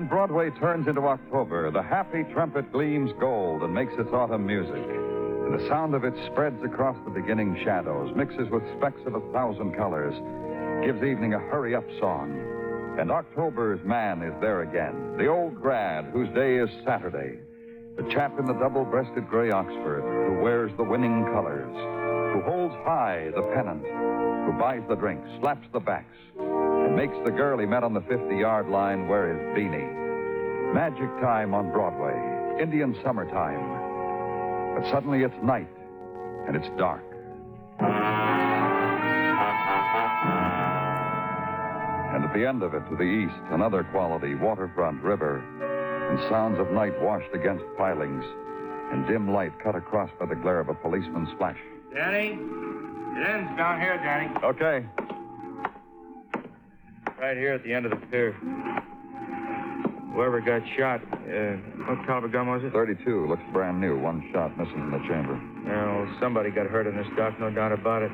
When Broadway turns into October, the happy trumpet gleams gold and makes its autumn music. And the sound of it spreads across the beginning shadows, mixes with specks of a thousand colors, gives evening a hurry up song. And October's man is there again, the old grad whose day is Saturday. The chap in the double breasted gray Oxford who wears the winning colors, who holds high the pennant, who buys the drinks, slaps the backs, makes the girl he met on the 50 yard line wear his beanie. Magic time on Broadway, Indian summertime. But suddenly it's night, and it's dark. And at the end of it, to the east, another quality waterfront river, and sounds of night washed against pilings, and dim light cut across by the glare of a policeman's flash. Danny? It ends down here, Danny. Okay. Right here at the end of the pier. Whoever got shot, uh, what caliber gun was it? 32, looks brand new. One shot missing from the chamber. Well, somebody got hurt in this dock, no doubt about it.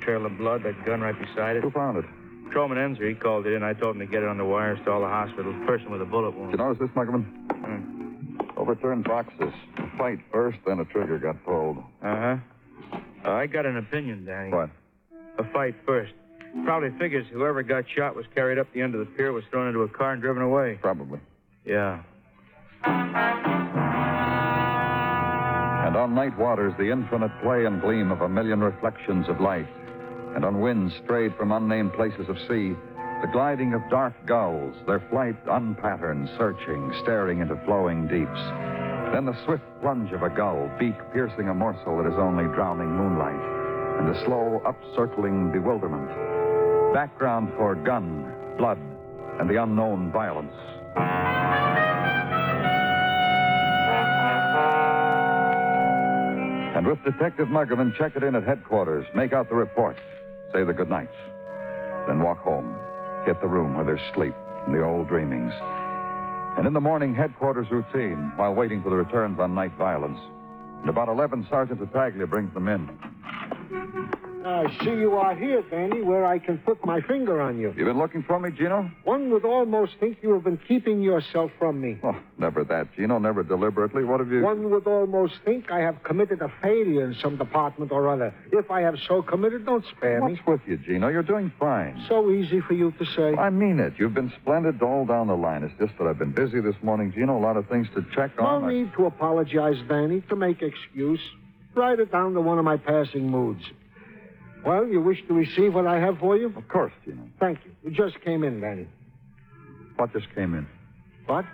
Trail of blood, that gun right beside it. Who found it? Truman Enzer, he called it in. I told him to get it on the wires to all the hospitals. Person with a bullet wound. Did you notice this, Muggavan? Hmm. Overturned boxes. A fight first, then a trigger got pulled. Uh-huh. Uh, I got an opinion, Danny. What? A fight first. Probably figures whoever got shot was carried up the end of the pier, was thrown into a car and driven away. Probably. Yeah. And on night waters, the infinite play and gleam of a million reflections of light. And on winds strayed from unnamed places of sea, the gliding of dark gulls, their flight unpatterned, searching, staring into flowing deeps. Then the swift plunge of a gull, beak piercing a morsel that is only drowning moonlight, and the slow upcircling bewilderment. Background for gun, blood, and the unknown violence. And with Detective Muggavan, check it in at headquarters, make out the report, say the good nights. Then walk home, get the room where there's sleep and the old dreamings. And in the morning, headquarters routine while waiting for the returns on night violence. And about 11, Sergeant Tartaglia brings them in. I see you are here, Danny, where I can put my finger on you. You've been looking for me, Gino? One would almost think you have been keeping yourself from me. Oh, never that, Gino. Never deliberately. What have you. One would almost think I have committed a failure in some department or other. If I have so committed, don't spare me. What's with you, Gino? You're doing fine. So easy for you to say. I mean it. You've been splendid all down the line. It's just that I've been busy this morning, Gino. A lot of things to check No on. I- need to apologize, Danny, to make excuse. Write it down to one of my passing moods. Well, you wish to receive what I have for you? Of course, Gino. Thank you. You just came in, Danny. What just came in? What?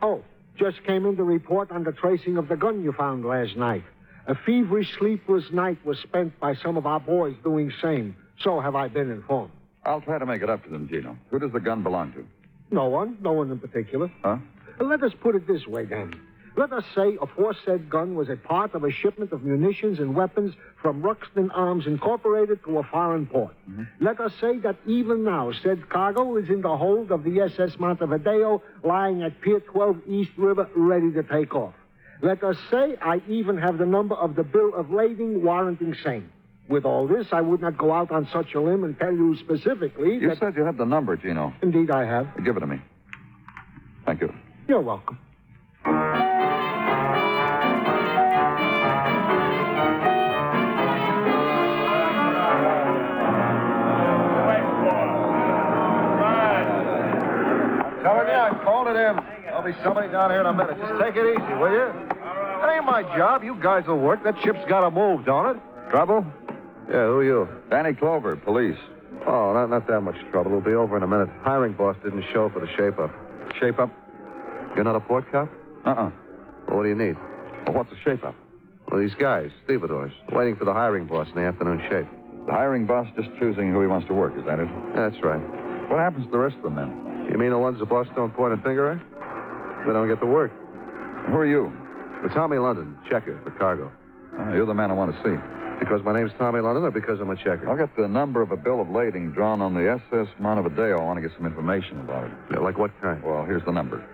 Oh, just came in to report on the tracing of the gun you found last night. A feverish, sleepless night was spent by some of our boys doing same. So have I been informed. I'll try to make it up to them, Gino. Who does the gun belong to? No one, no one in particular. Huh? Let us put it this way, Danny. Let us say aforesaid gun was a part of a shipment of munitions and weapons from Ruxton Arms Incorporated to a foreign port. Mm-hmm. Let us say that even now said cargo is in the hold of the SS Montevideo lying at Pier 12 East River ready to take off. Let us say I even have the number of the bill of lading warranting same. With all this, I would not go out on such a limb and tell you specifically You said you had the number, Gino. Indeed, I have. Give it to me. Thank you. You're welcome. Telling you, I called it in. There'll be somebody down here in a minute. Just take it easy, will you? That ain't my job. You guys will work. That ship's got to move, don't it? Trouble? Yeah, who are you? Danny Clover, police. Oh, not, not that much trouble. It'll be over in a minute. Hiring boss didn't show for the shape-up. Shape up? You're not a port cop? Uh-uh. Well, what do you need? Well, what's the shape up? Well, these guys, stevedores, waiting for the hiring boss in the afternoon shape. The hiring boss just choosing who he wants to work, is that it? That's right. What happens to the rest of the men? You mean the ones the boss don't point a finger at? They don't get the work. Who are you? It's Tommy London, checker for cargo. Oh, you're the man I want to see. Because my name's Tommy London or because I'm a checker? I'll get the number of a bill of lading drawn on the SS Montevideo. I want to get some information about it. Yeah, like what kind? Well, here's the number.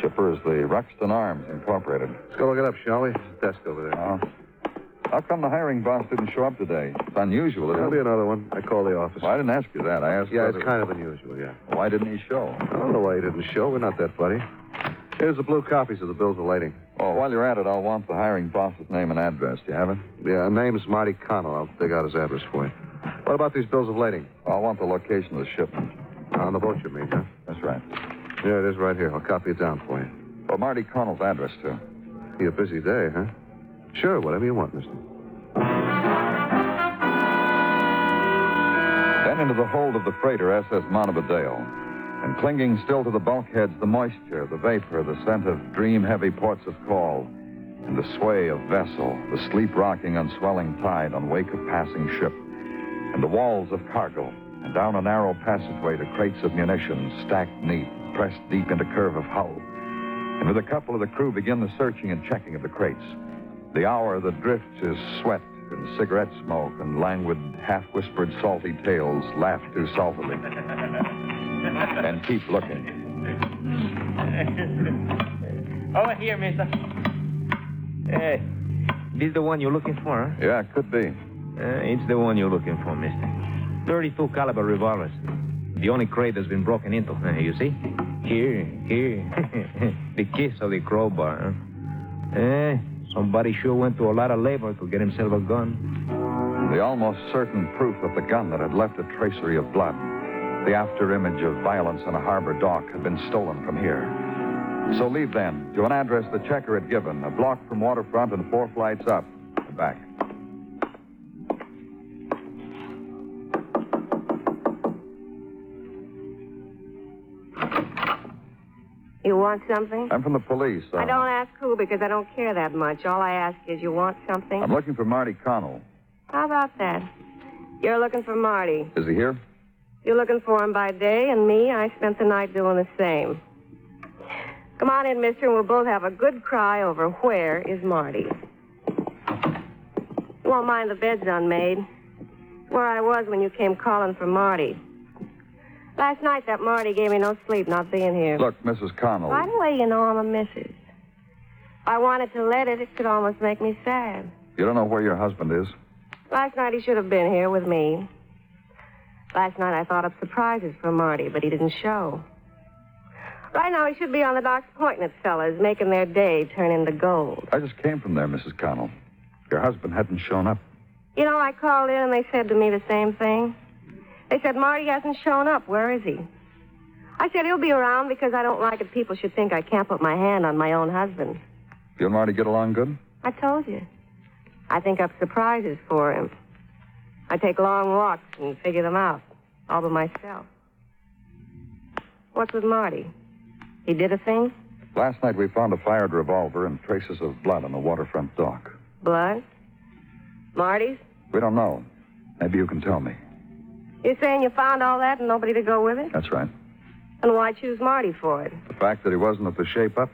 Shipper is the Ruxton Arms Incorporated. Let's go look it up, shall we? Desk over there. Uh, how come the hiring boss didn't show up today? It's unusual, There'll be another one. I called the office. Well, I didn't ask you that. I asked Yeah, whether- it's kind of unusual, yeah. Why didn't he show? I don't know why he didn't show. We're not that funny. Here's the blue copies of the bills of lading. Oh, while you're at it, I'll want the hiring boss's name and address. Do you have it? Yeah, name's Marty Connell. I'll dig out his address for you. What about these bills of lading? I'll want the location of the shipment. On the boat, you mean, huh? Yeah, it is right here. I'll copy it down for you. Well, Marty Connell's address, too. Be a busy day, huh? Sure, whatever you want, mister. Then into the hold of the freighter SS Montevideo. And clinging still to the bulkheads, the moisture, the vapor, the scent of dream heavy ports of call, and the sway of vessel, the sleep rocking on swelling tide on wake of passing ship, and the walls of cargo, and down a narrow passageway to crates of munitions stacked neat, pressed deep into curve of hull. And with a couple of the crew begin the searching and checking of the crates. The hour that drifts is sweat and cigarette smoke and languid, half-whispered salty tales laughed too saltily. and keep looking. Over here, mister. Hey, this the one you're looking for, huh? Yeah, could be. Uh, it's the one you're looking for, mister. 32 caliber revolvers. The only crate that's been broken into, uh, you see? Here, here. the kiss of the crowbar, huh? Eh, somebody sure went to a lot of labor to get himself a gun. The almost certain proof of the gun that had left a tracery of blood. The after image of violence on a harbor dock had been stolen from here. So leave then to an address the checker had given, a block from waterfront and four flights up and back. You want something? I'm from the police. Uh, I don't ask who because I don't care that much. All I ask is you want something? I'm looking for Marty Connell. How about that? You're looking for Marty. Is he here? You're looking for him by day, and me, I spent the night doing the same. Come on in, mister, and we'll both have a good cry over where is Marty. You won't mind the bed's unmade. It's where I was when you came calling for Marty. Last night, that Marty gave me no sleep not being here. Look, Mrs. Connell. By the way, you know I'm a missus. If I wanted to let it, it could almost make me sad. You don't know where your husband is? Last night he should have been here with me. Last night I thought up surprises for Marty, but he didn't show. Right now he should be on the docks pointing at fellas, making their day turn into gold. I just came from there, Mrs. Connell. Your husband hadn't shown up. You know, I called in and they said to me the same thing. They said Marty hasn't shown up. Where is he? I said he'll be around because I don't like it people should think I can't put my hand on my own husband. You and Marty get along good? I told you. I think up surprises for him. I take long walks and figure them out, all by myself. What's with Marty? He did a thing? Last night we found a fired revolver and traces of blood on the waterfront dock. Blood? Marty's? We don't know. Maybe you can tell me. You're saying you found all that and nobody to go with it? That's right. And why choose Marty for it? The fact that he wasn't at the shape up,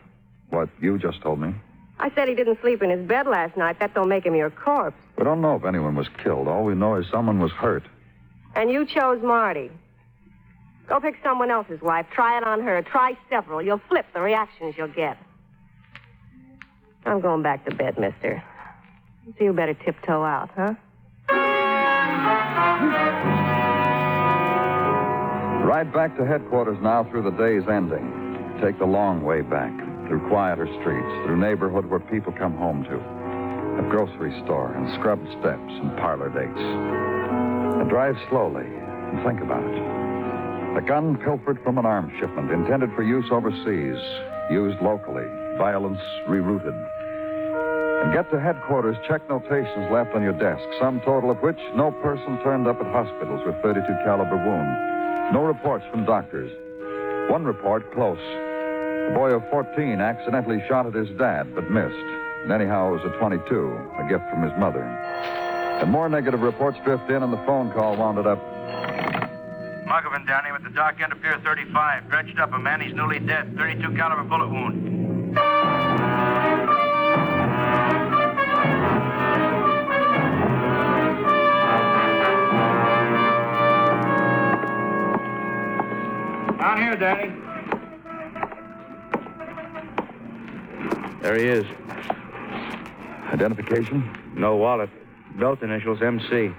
what you just told me. I said he didn't sleep in his bed last night. That don't make him your corpse. We don't know if anyone was killed. All we know is someone was hurt. And you chose Marty. Go pick someone else's wife. Try it on her. Try several. You'll flip the reactions you'll get. I'm going back to bed, mister. So you better tiptoe out, huh? Ride back to headquarters now through the day's ending. Take the long way back, through quieter streets, through neighborhood where people come home to. A grocery store and scrubbed steps and parlor dates. And drive slowly and think about it. A gun pilfered from an arms shipment intended for use overseas, used locally, violence rerouted. And get to headquarters, check notations left on your desk, sum total of which no person turned up at hospitals with 32 caliber wound. No reports from doctors. One report close. A boy of 14 accidentally shot at his dad, but missed. And anyhow, it was a 22, a gift from his mother. And more negative reports drift in, and the phone call wound up. Muggavan down here at the dock end of Pier 35. Drenched up. A man, he's newly dead. 32 caliber bullet wound. Here, Danny. There he is. Identification? No wallet. Belt initials MC.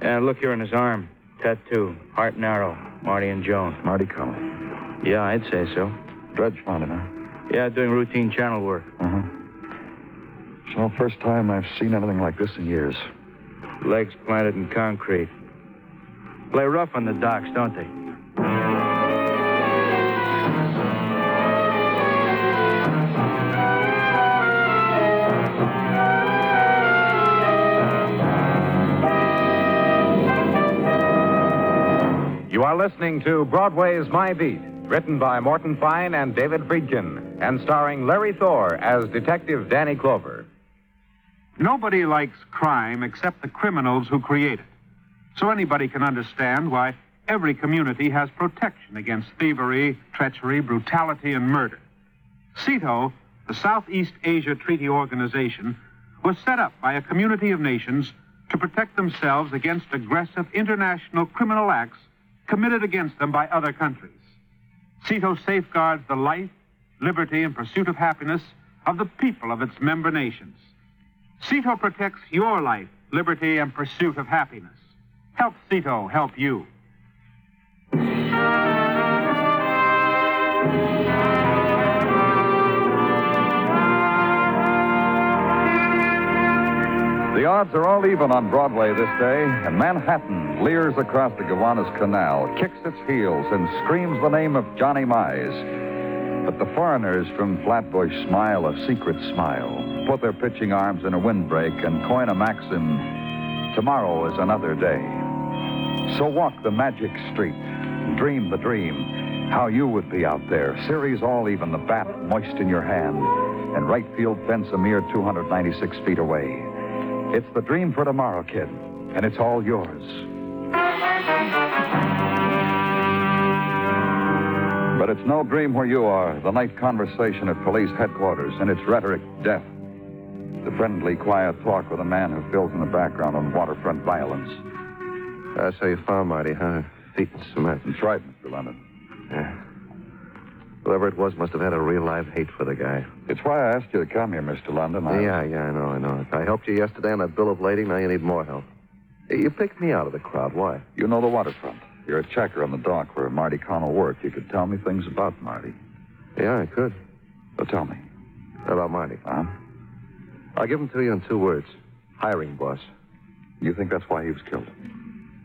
And look here in his arm. Tattoo. Heart and arrow. Marty and Joan. Marty Connell. Yeah, I'd say so. Dredge found him, huh? Yeah, doing routine channel work. Uh-huh. So, first time I've seen anything like this in years. Legs planted in concrete. Play rough on the docks, don't they? Listening to Broadway's My Beat, written by Morton Fine and David Friedkin, and starring Larry Thor as Detective Danny Clover. Nobody likes crime except the criminals who create it. So anybody can understand why every community has protection against thievery, treachery, brutality, and murder. SEATO, the Southeast Asia Treaty Organization, was set up by a community of nations to protect themselves against aggressive international criminal acts committed against them by other countries. SEATO safeguards the life, liberty, and pursuit of happiness of the people of its member nations. SEATO protects your life, liberty, and pursuit of happiness. Help SEATO help you. The odds are all even on Broadway this day, and Manhattan leers across the Gowanus Canal, kicks its heels, and screams the name of Johnny Mize. But the foreigners from Flatbush smile a secret smile, put their pitching arms in a windbreak, and coin a maxim tomorrow is another day. So walk the magic street, dream the dream, how you would be out there. Series all even, the bat moist in your hand, and right field fence a mere 296 feet away. It's the dream for tomorrow, kid, and it's all yours. But it's no dream where you are. The night conversation at police headquarters, and its rhetoric death. The friendly, quiet talk with a man who fills in the background on waterfront violence. That's how you found Marty, huh? Feet in cement. That's right, Mr. London. Yeah. Whoever it was must have had a real live hate for the guy. It's why I asked you to come here, Mr. London. I... Yeah, yeah, I know, I know. I helped you yesterday on that bill of lading. Now you need more help. You picked me out of the crowd. Why? You know the waterfront. You're a checker on the dock where Marty Connell worked. You could tell me things about Marty. Yeah, I could. So tell me. About Marty. Huh? I'll give him to you in two words. Hiring boss. You think that's why he was killed?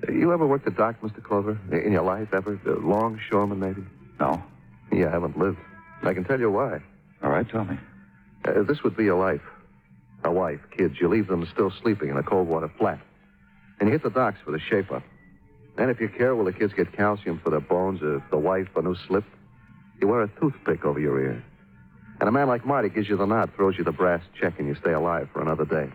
You ever worked the dock, Mr. Clover? In your life, ever? The longshoreman, maybe? No. You haven't lived. I can tell you why. All right, tell me. Uh, this would be a life. A wife, kids. You leave them still sleeping in a cold water flat. And you hit the docks for the shape up. And if you care, will the kids get calcium for their bones or if the wife a new slip? You wear a toothpick over your ear. And a man like Marty gives you the nod, throws you the brass check, and you stay alive for another day.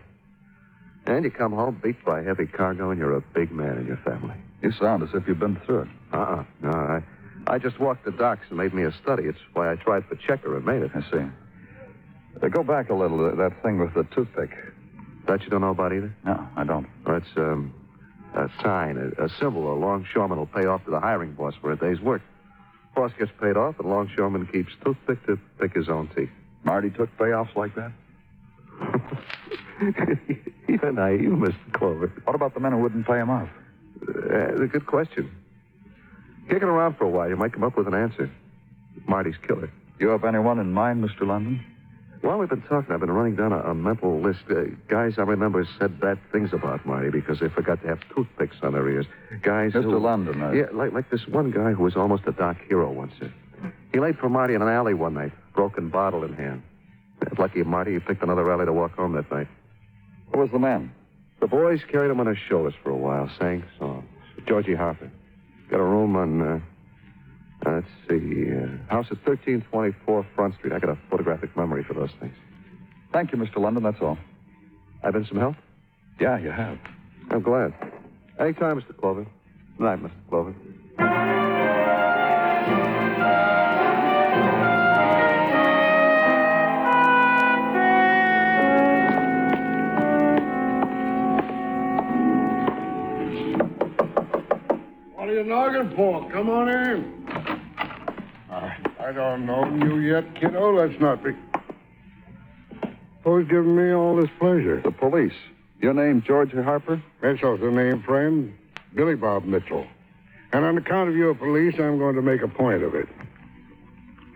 And you come home beat by heavy cargo, and you're a big man in your family. You sound as if you've been through it. Uh-uh. No, I, I just walked the docks and made me a study. It's why I tried for checker and made it. I see. Uh, go back a little. uh, That thing with the toothpick. That you don't know about either? No, I don't. Well, it's um, a sign, a, a symbol a longshoreman will pay off to the hiring boss for a day's work. Boss gets paid off, and longshoreman keeps toothpick to pick his own teeth. Marty took payoffs like that? You're naive, Mr. Clover. What about the men who wouldn't pay him off? Uh, a good question. Kick it around for a while, you might come up with an answer. Marty's killer. You have anyone in mind, Mr. London? While we've been talking, I've been running down a, a mental list. Uh, guys I remember said bad things about Marty because they forgot to have toothpicks on their ears. Guys Mr. who... London, uh, Yeah, like, like this one guy who was almost a dock hero once. Uh, he laid for Marty in an alley one night, broken bottle in hand. Lucky Marty, he picked another alley to walk home that night. Who was the man? The boys carried him on their shoulders for a while, sang songs. Georgie Harper. Got a room on, uh, uh, let's see, uh, house at 1324 Front Street. I got a photographic memory for those things. Thank you, Mr. London. That's all. I've been some help? Yeah, you have. I'm glad. Anytime, Mr. Clover. Good night, Mr. Clover. What are you noggin for? Come on in. I don't know you yet, kiddo. Let's not be. Who's giving me all this pleasure? The police. Your name, George Harper? Mitchell's the name, friend. Billy Bob Mitchell. And on account of your police, I'm going to make a point of it.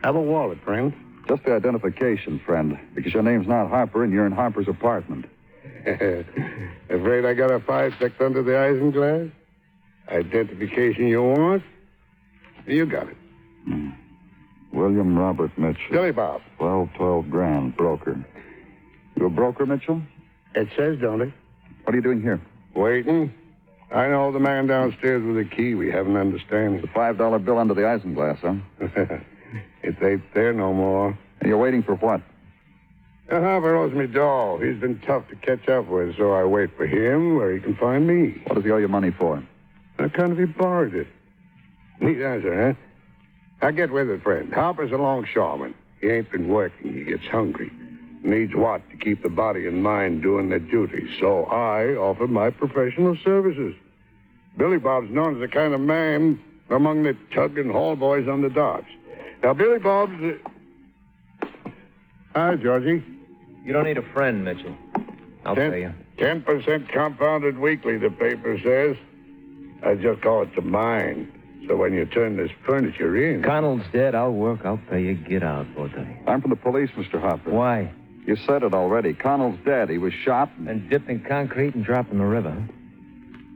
Have a wallet, friend. Just the identification, friend, because your name's not Harper and you're in Harper's apartment. Afraid I got a five tucked under the isinglass? Identification you want? You got it. Hmm. William Robert Mitchell. Billy Bob. 12, 12 grand, broker. You a broker, Mitchell? It says, don't it? What are you doing here? Waiting. I know the man downstairs with the key. We have an understanding. The $5 bill under the isinglass, huh? it ain't there no more. And you're waiting for what? Uh, Harper owes me dough. He's been tough to catch up with, so I wait for him where he can find me. What does he owe you money for? Account of he borrowed it. Neat answer, huh? Now get with it, friend. Harper's a longshoreman. He ain't been working. He gets hungry. Needs what to keep the body and mind doing their duty. So I offer my professional services. Billy Bob's known as the kind of man among the tug and haul boys on the docks. Now, Billy Bob's. Uh... Hi, Georgie. You don't need a friend, Mitchell. I'll ten, pay you. Ten percent compounded weekly, the paper says. I just call it to mine. So when you turn this furniture in. Connell's dead. I'll work. I'll pay you. Get out, Bowtie. I'm from the police, Mr. Harper. Why? You said it already. Connell's dead. He was shot. And... and dipped in concrete and dropped in the river.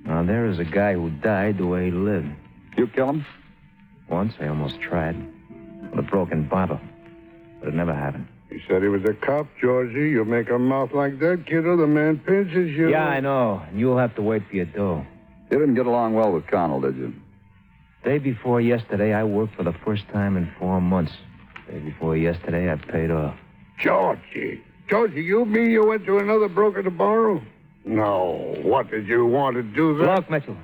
Now, there is a guy who died the way he lived. You kill him? Once I almost tried. With a broken bottle. But it never happened. You said he was a cop, Georgie. You make a mouth like that, kiddo, the man pinches you. Yeah, I know. And you'll have to wait for your dough. You didn't get along well with Connell, did you? Day before yesterday, I worked for the first time in four months. Day before yesterday, I paid off. Georgie. Georgie, you mean you went to another broker to borrow? No. What did you want to do that? Look, Mitchell.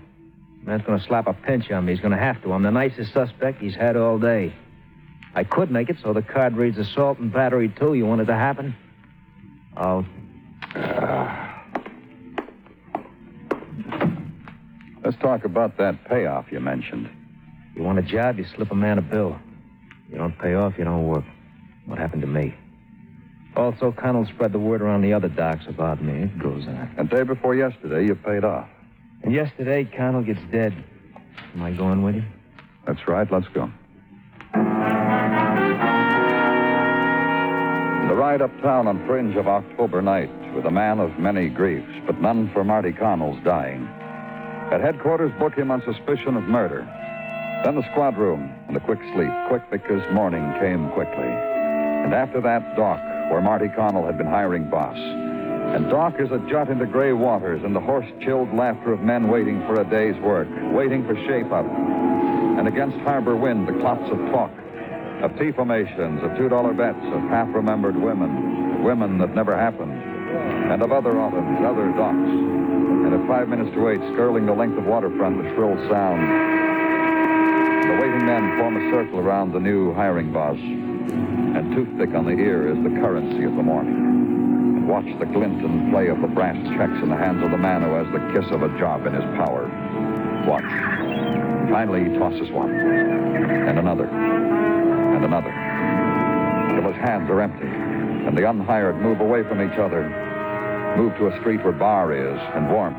Man's going to slap a pinch on me. He's going to have to. I'm the nicest suspect he's had all day. I could make it so the card reads assault and battery, too. You want it to happen? I'll. Uh... Let's talk about that payoff you mentioned. You want a job, you slip a man a bill. You don't pay off, you don't work. What happened to me? Also, Connell spread the word around the other docks about me. It goes on. And day before yesterday, you paid off. And yesterday, Connell gets dead. Am I going with you? That's right. Let's go. The ride uptown on fringe of October night with a man of many griefs, but none for Marty Connell's dying. At headquarters, book him on suspicion of murder. Then the squad room and a quick sleep. Quick because morning came quickly. And after that, Dock, where Marty Connell had been hiring boss. And Dock is a jut into gray waters and the hoarse, chilled laughter of men waiting for a day's work, waiting for shape up. And against harbor wind, the clots of talk, of T formations, of $2 bets, of half remembered women, women that never happened, and of other autumns, other docks. And at five minutes to eight, skirling the length of waterfront, with shrill sound. The waiting men form a circle around the new hiring boss. And toothpick on the ear is the currency of the morning. And watch the glint and play of the brass checks in the hands of the man who has the kiss of a job in his power. Watch. Finally, he tosses one. And another. And another. Till his hands are empty. And the unhired move away from each other, Move to a street where bar is and warm.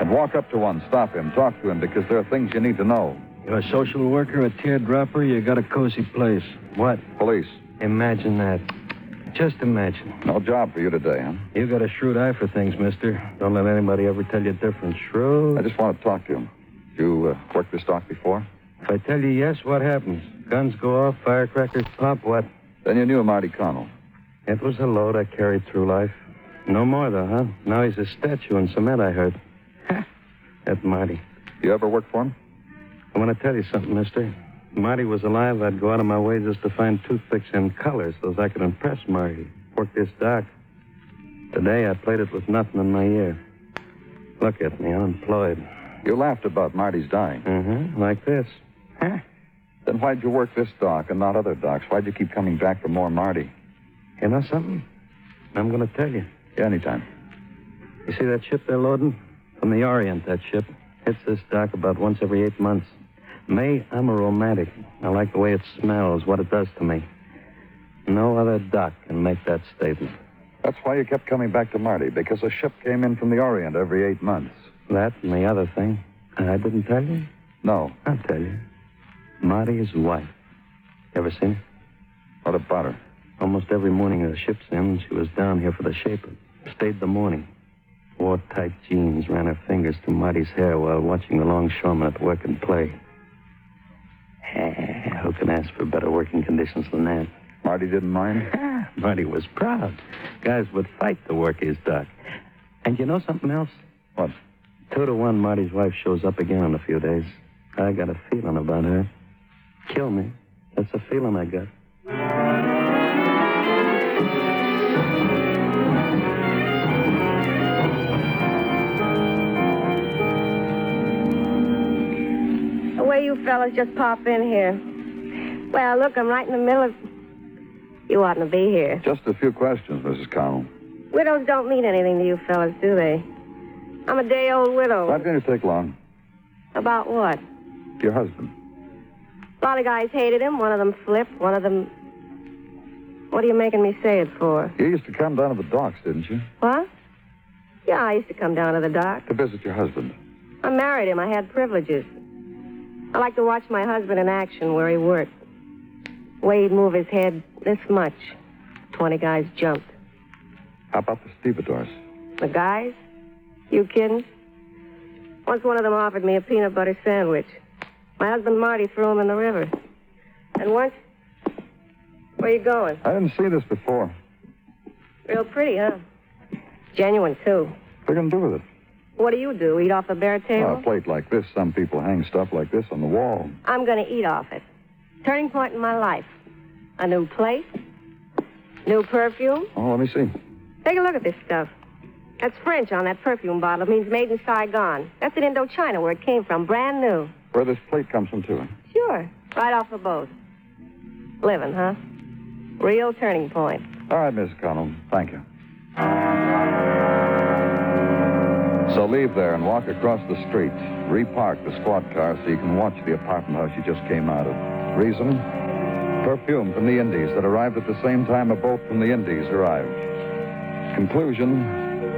And walk up to one, stop him, talk to him, because there are things you need to know. You're a social worker, a teardropper, you got a cozy place. What? Police. Imagine that. Just imagine. No job for you today, huh? You got a shrewd eye for things, mister. Don't let anybody ever tell you different. Shrewd. I just want to talk to him. You uh, worked this dock before? If I tell you yes, what happens? Guns go off, firecrackers pop, what? Then you knew Marty Connell. It was a load I carried through life. No more, though, huh? Now he's a statue in cement, I heard. that Marty. You ever work for him? I want to tell you something, mister. If Marty was alive, I'd go out of my way just to find toothpicks and colors so I could impress Marty. Work this dock. Today, I played it with nothing in my ear. Look at me, unemployed. You laughed about Marty's dying. Mm-hmm, like this. Huh? Then why'd you work this dock and not other docks? Why'd you keep coming back for more Marty? You know something? I'm going to tell you. Yeah, anytime. You see that ship they're loading? From the Orient, that ship. Hits this dock about once every eight months. Me, I'm a romantic. I like the way it smells, what it does to me. No other dock can make that statement. That's why you kept coming back to Marty, because a ship came in from the Orient every eight months. That and the other thing. And I didn't tell you? No. I'll tell you. Marty's wife. Ever seen her? What about her? Almost every morning the ship's in, she was down here for the shaper. Stayed the morning. Wore tight jeans, ran her fingers through Marty's hair while watching the longshoremen at work and play. Eh, Who can ask for better working conditions than that? Marty didn't mind? Marty was proud. Guys would fight to work his dock. And you know something else? What? Two to one, Marty's wife shows up again in a few days. I got a feeling about her. Kill me. That's a feeling I got. Fellas just pop in here. Well, look, I'm right in the middle of. You oughtn't to be here. Just a few questions, Mrs. Connell. Widows don't mean anything to you fellas, do they? I'm a day old widow. Not going to take long. About what? Your husband. A lot of guys hated him. One of them flipped. One of them. What are you making me say it for? You used to come down to the docks, didn't you? What? Yeah, I used to come down to the dock. To visit your husband. I married him. I had privileges. I like to watch my husband in action where he worked. The way he'd move his head this much. Twenty guys jumped. How about the stevedores? The guys? You kidding? Once one of them offered me a peanut butter sandwich. My husband Marty threw him in the river. And once. Where you going? I didn't see this before. Real pretty, huh? Genuine, too. What are you going to do with it? What do you do? Eat off a bare table? Oh, a plate like this. Some people hang stuff like this on the wall. I'm going to eat off it. Turning point in my life. A new plate. New perfume. Oh, let me see. Take a look at this stuff. That's French on that perfume bottle. It means made in Saigon. That's in Indochina where it came from. Brand new. Where this plate comes from, too. Sure. Right off the boat. Living, huh? Real turning point. All right, Miss Connell. Thank you. So leave there and walk across the street. Repark the squad car so you can watch the apartment house you just came out of. Reason? Perfume from the Indies that arrived at the same time a boat from the Indies arrived. Conclusion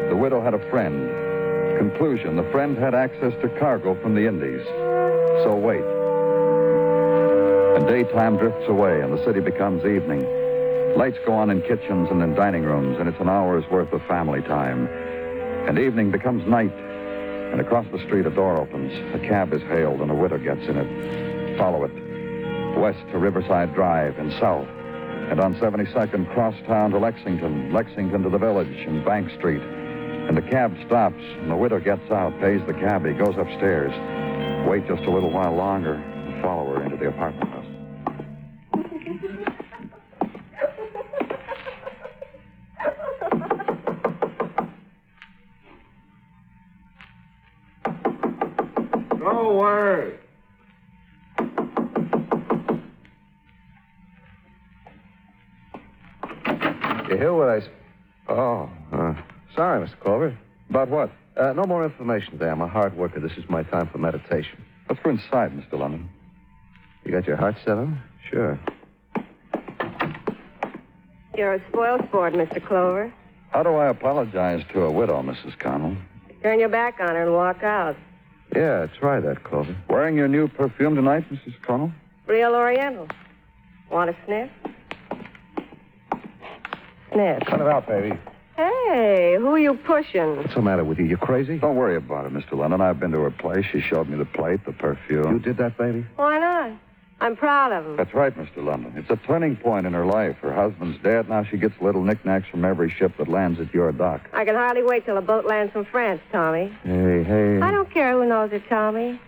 the widow had a friend. Conclusion the friend had access to cargo from the Indies. So wait. And daytime drifts away and the city becomes evening. Lights go on in kitchens and in dining rooms, and it's an hour's worth of family time. And evening becomes night, and across the street a door opens. A cab is hailed, and a widow gets in it. Follow it. West to Riverside Drive, and south. And on 72nd, cross town to Lexington, Lexington to the village, and Bank Street. And the cab stops, and the widow gets out, pays the cabbie, goes upstairs. Wait just a little while longer, and follow her into the apartment sorry, Mr. Clover. About what? Uh, no more information today. I'm a hard worker. This is my time for meditation. Let's go inside, Mr. London. You got your heart set on? Sure. You're a spoiled sport, Mr. Clover. How do I apologize to a widow, Mrs. Connell? Turn your back on her and walk out. Yeah, try that, Clover. Wearing your new perfume tonight, Mrs. Connell? Real Oriental. Want a sniff? Sniff. Cut it out, baby. Hey, who are you pushing? What's the matter with you? You crazy? Don't worry about it, Mr. London. I've been to her place. She showed me the plate, the perfume. You did that, baby? Why not? I'm proud of him. That's right, Mr. London. It's a turning point in her life. Her husband's dead. Now she gets little knickknacks from every ship that lands at your dock. I can hardly wait till a boat lands from France, Tommy. Hey, hey. I don't care who knows it, Tommy.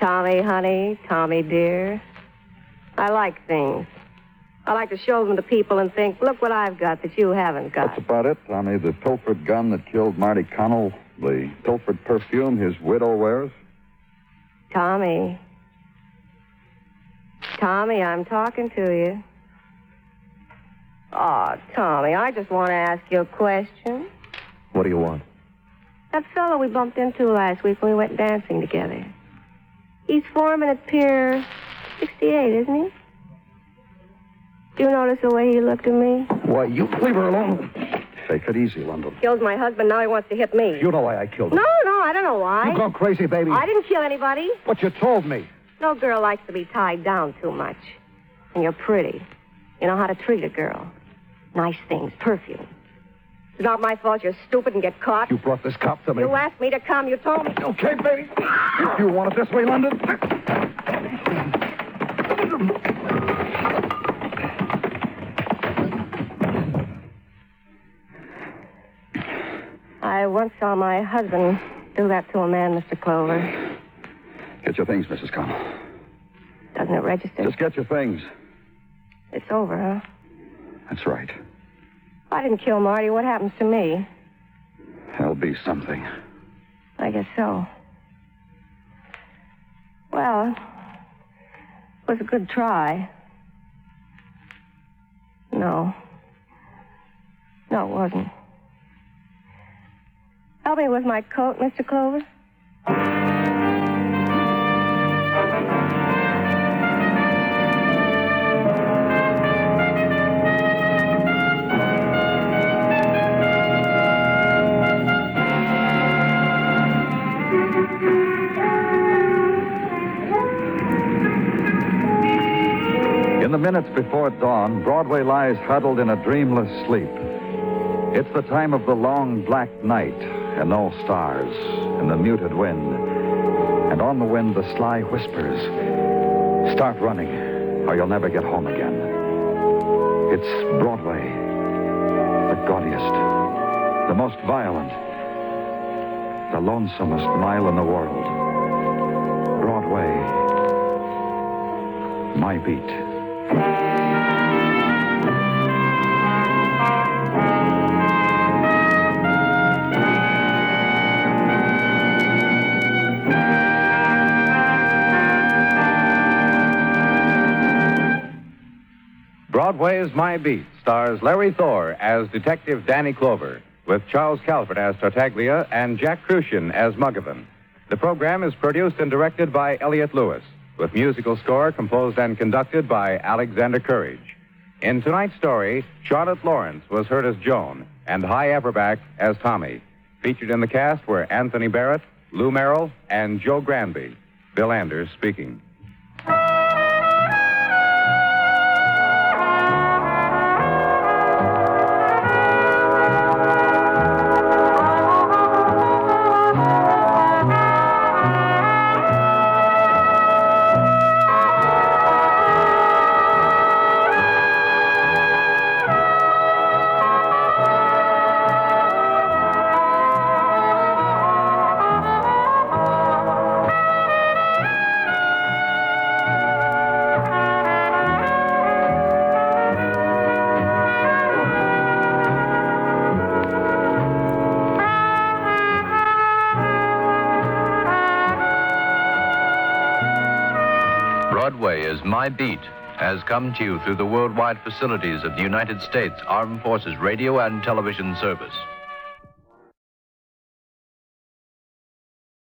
Tommy, honey, Tommy, dear. I like things. I like to show them to people and think, look what I've got that you haven't got. That's about it, Tommy. The pilfered gun that killed Marty Connell, the pilfered perfume his widow wears. Tommy. Tommy, I'm talking to you. Oh, Tommy, I just want to ask you a question. What do you want? That fellow we bumped into last week when we went dancing together. He's foreman at Pier 68, isn't he? Do you notice the way he looked at me? Why, you leave her alone. Take it easy, London. Killed my husband, now he wants to hit me. You know why I killed him. no, no, I don't know why. You gone crazy, baby. I didn't kill anybody. What you told me. No girl likes to be tied down too much. And you're pretty. You know how to treat a girl. Nice things, perfume. It's not my fault you're stupid and get caught. You brought this cop to me. You asked me to come. You told me. Okay, baby. You want it this way, London? Once saw my husband do that to a man, Mr. Clover. Get your things, Mrs. Connell. Doesn't it register? Just get your things. It's over, huh? That's right. I didn't kill Marty, what happens to me? There'll be something. I guess so. Well, it was a good try. No. No, it wasn't. Help me with my coat, Mr. Clover. In the minutes before dawn, Broadway lies huddled in a dreamless sleep. It's the time of the long black night and no stars and the muted wind. And on the wind, the sly whispers Start running, or you'll never get home again. It's Broadway, the gaudiest, the most violent, the lonesomest mile in the world. Broadway, my beat. Broadway's My Beat stars Larry Thor as Detective Danny Clover, with Charles Calvert as Tartaglia and Jack Kruschen as Muggavan. The program is produced and directed by Elliott Lewis, with musical score composed and conducted by Alexander Courage. In tonight's story, Charlotte Lawrence was heard as Joan and Hy Averback as Tommy. Featured in the cast were Anthony Barrett, Lou Merrill, and Joe Granby. Bill Anders speaking. My Beat has come to you through the worldwide facilities of the United States Armed Forces Radio and Television Service.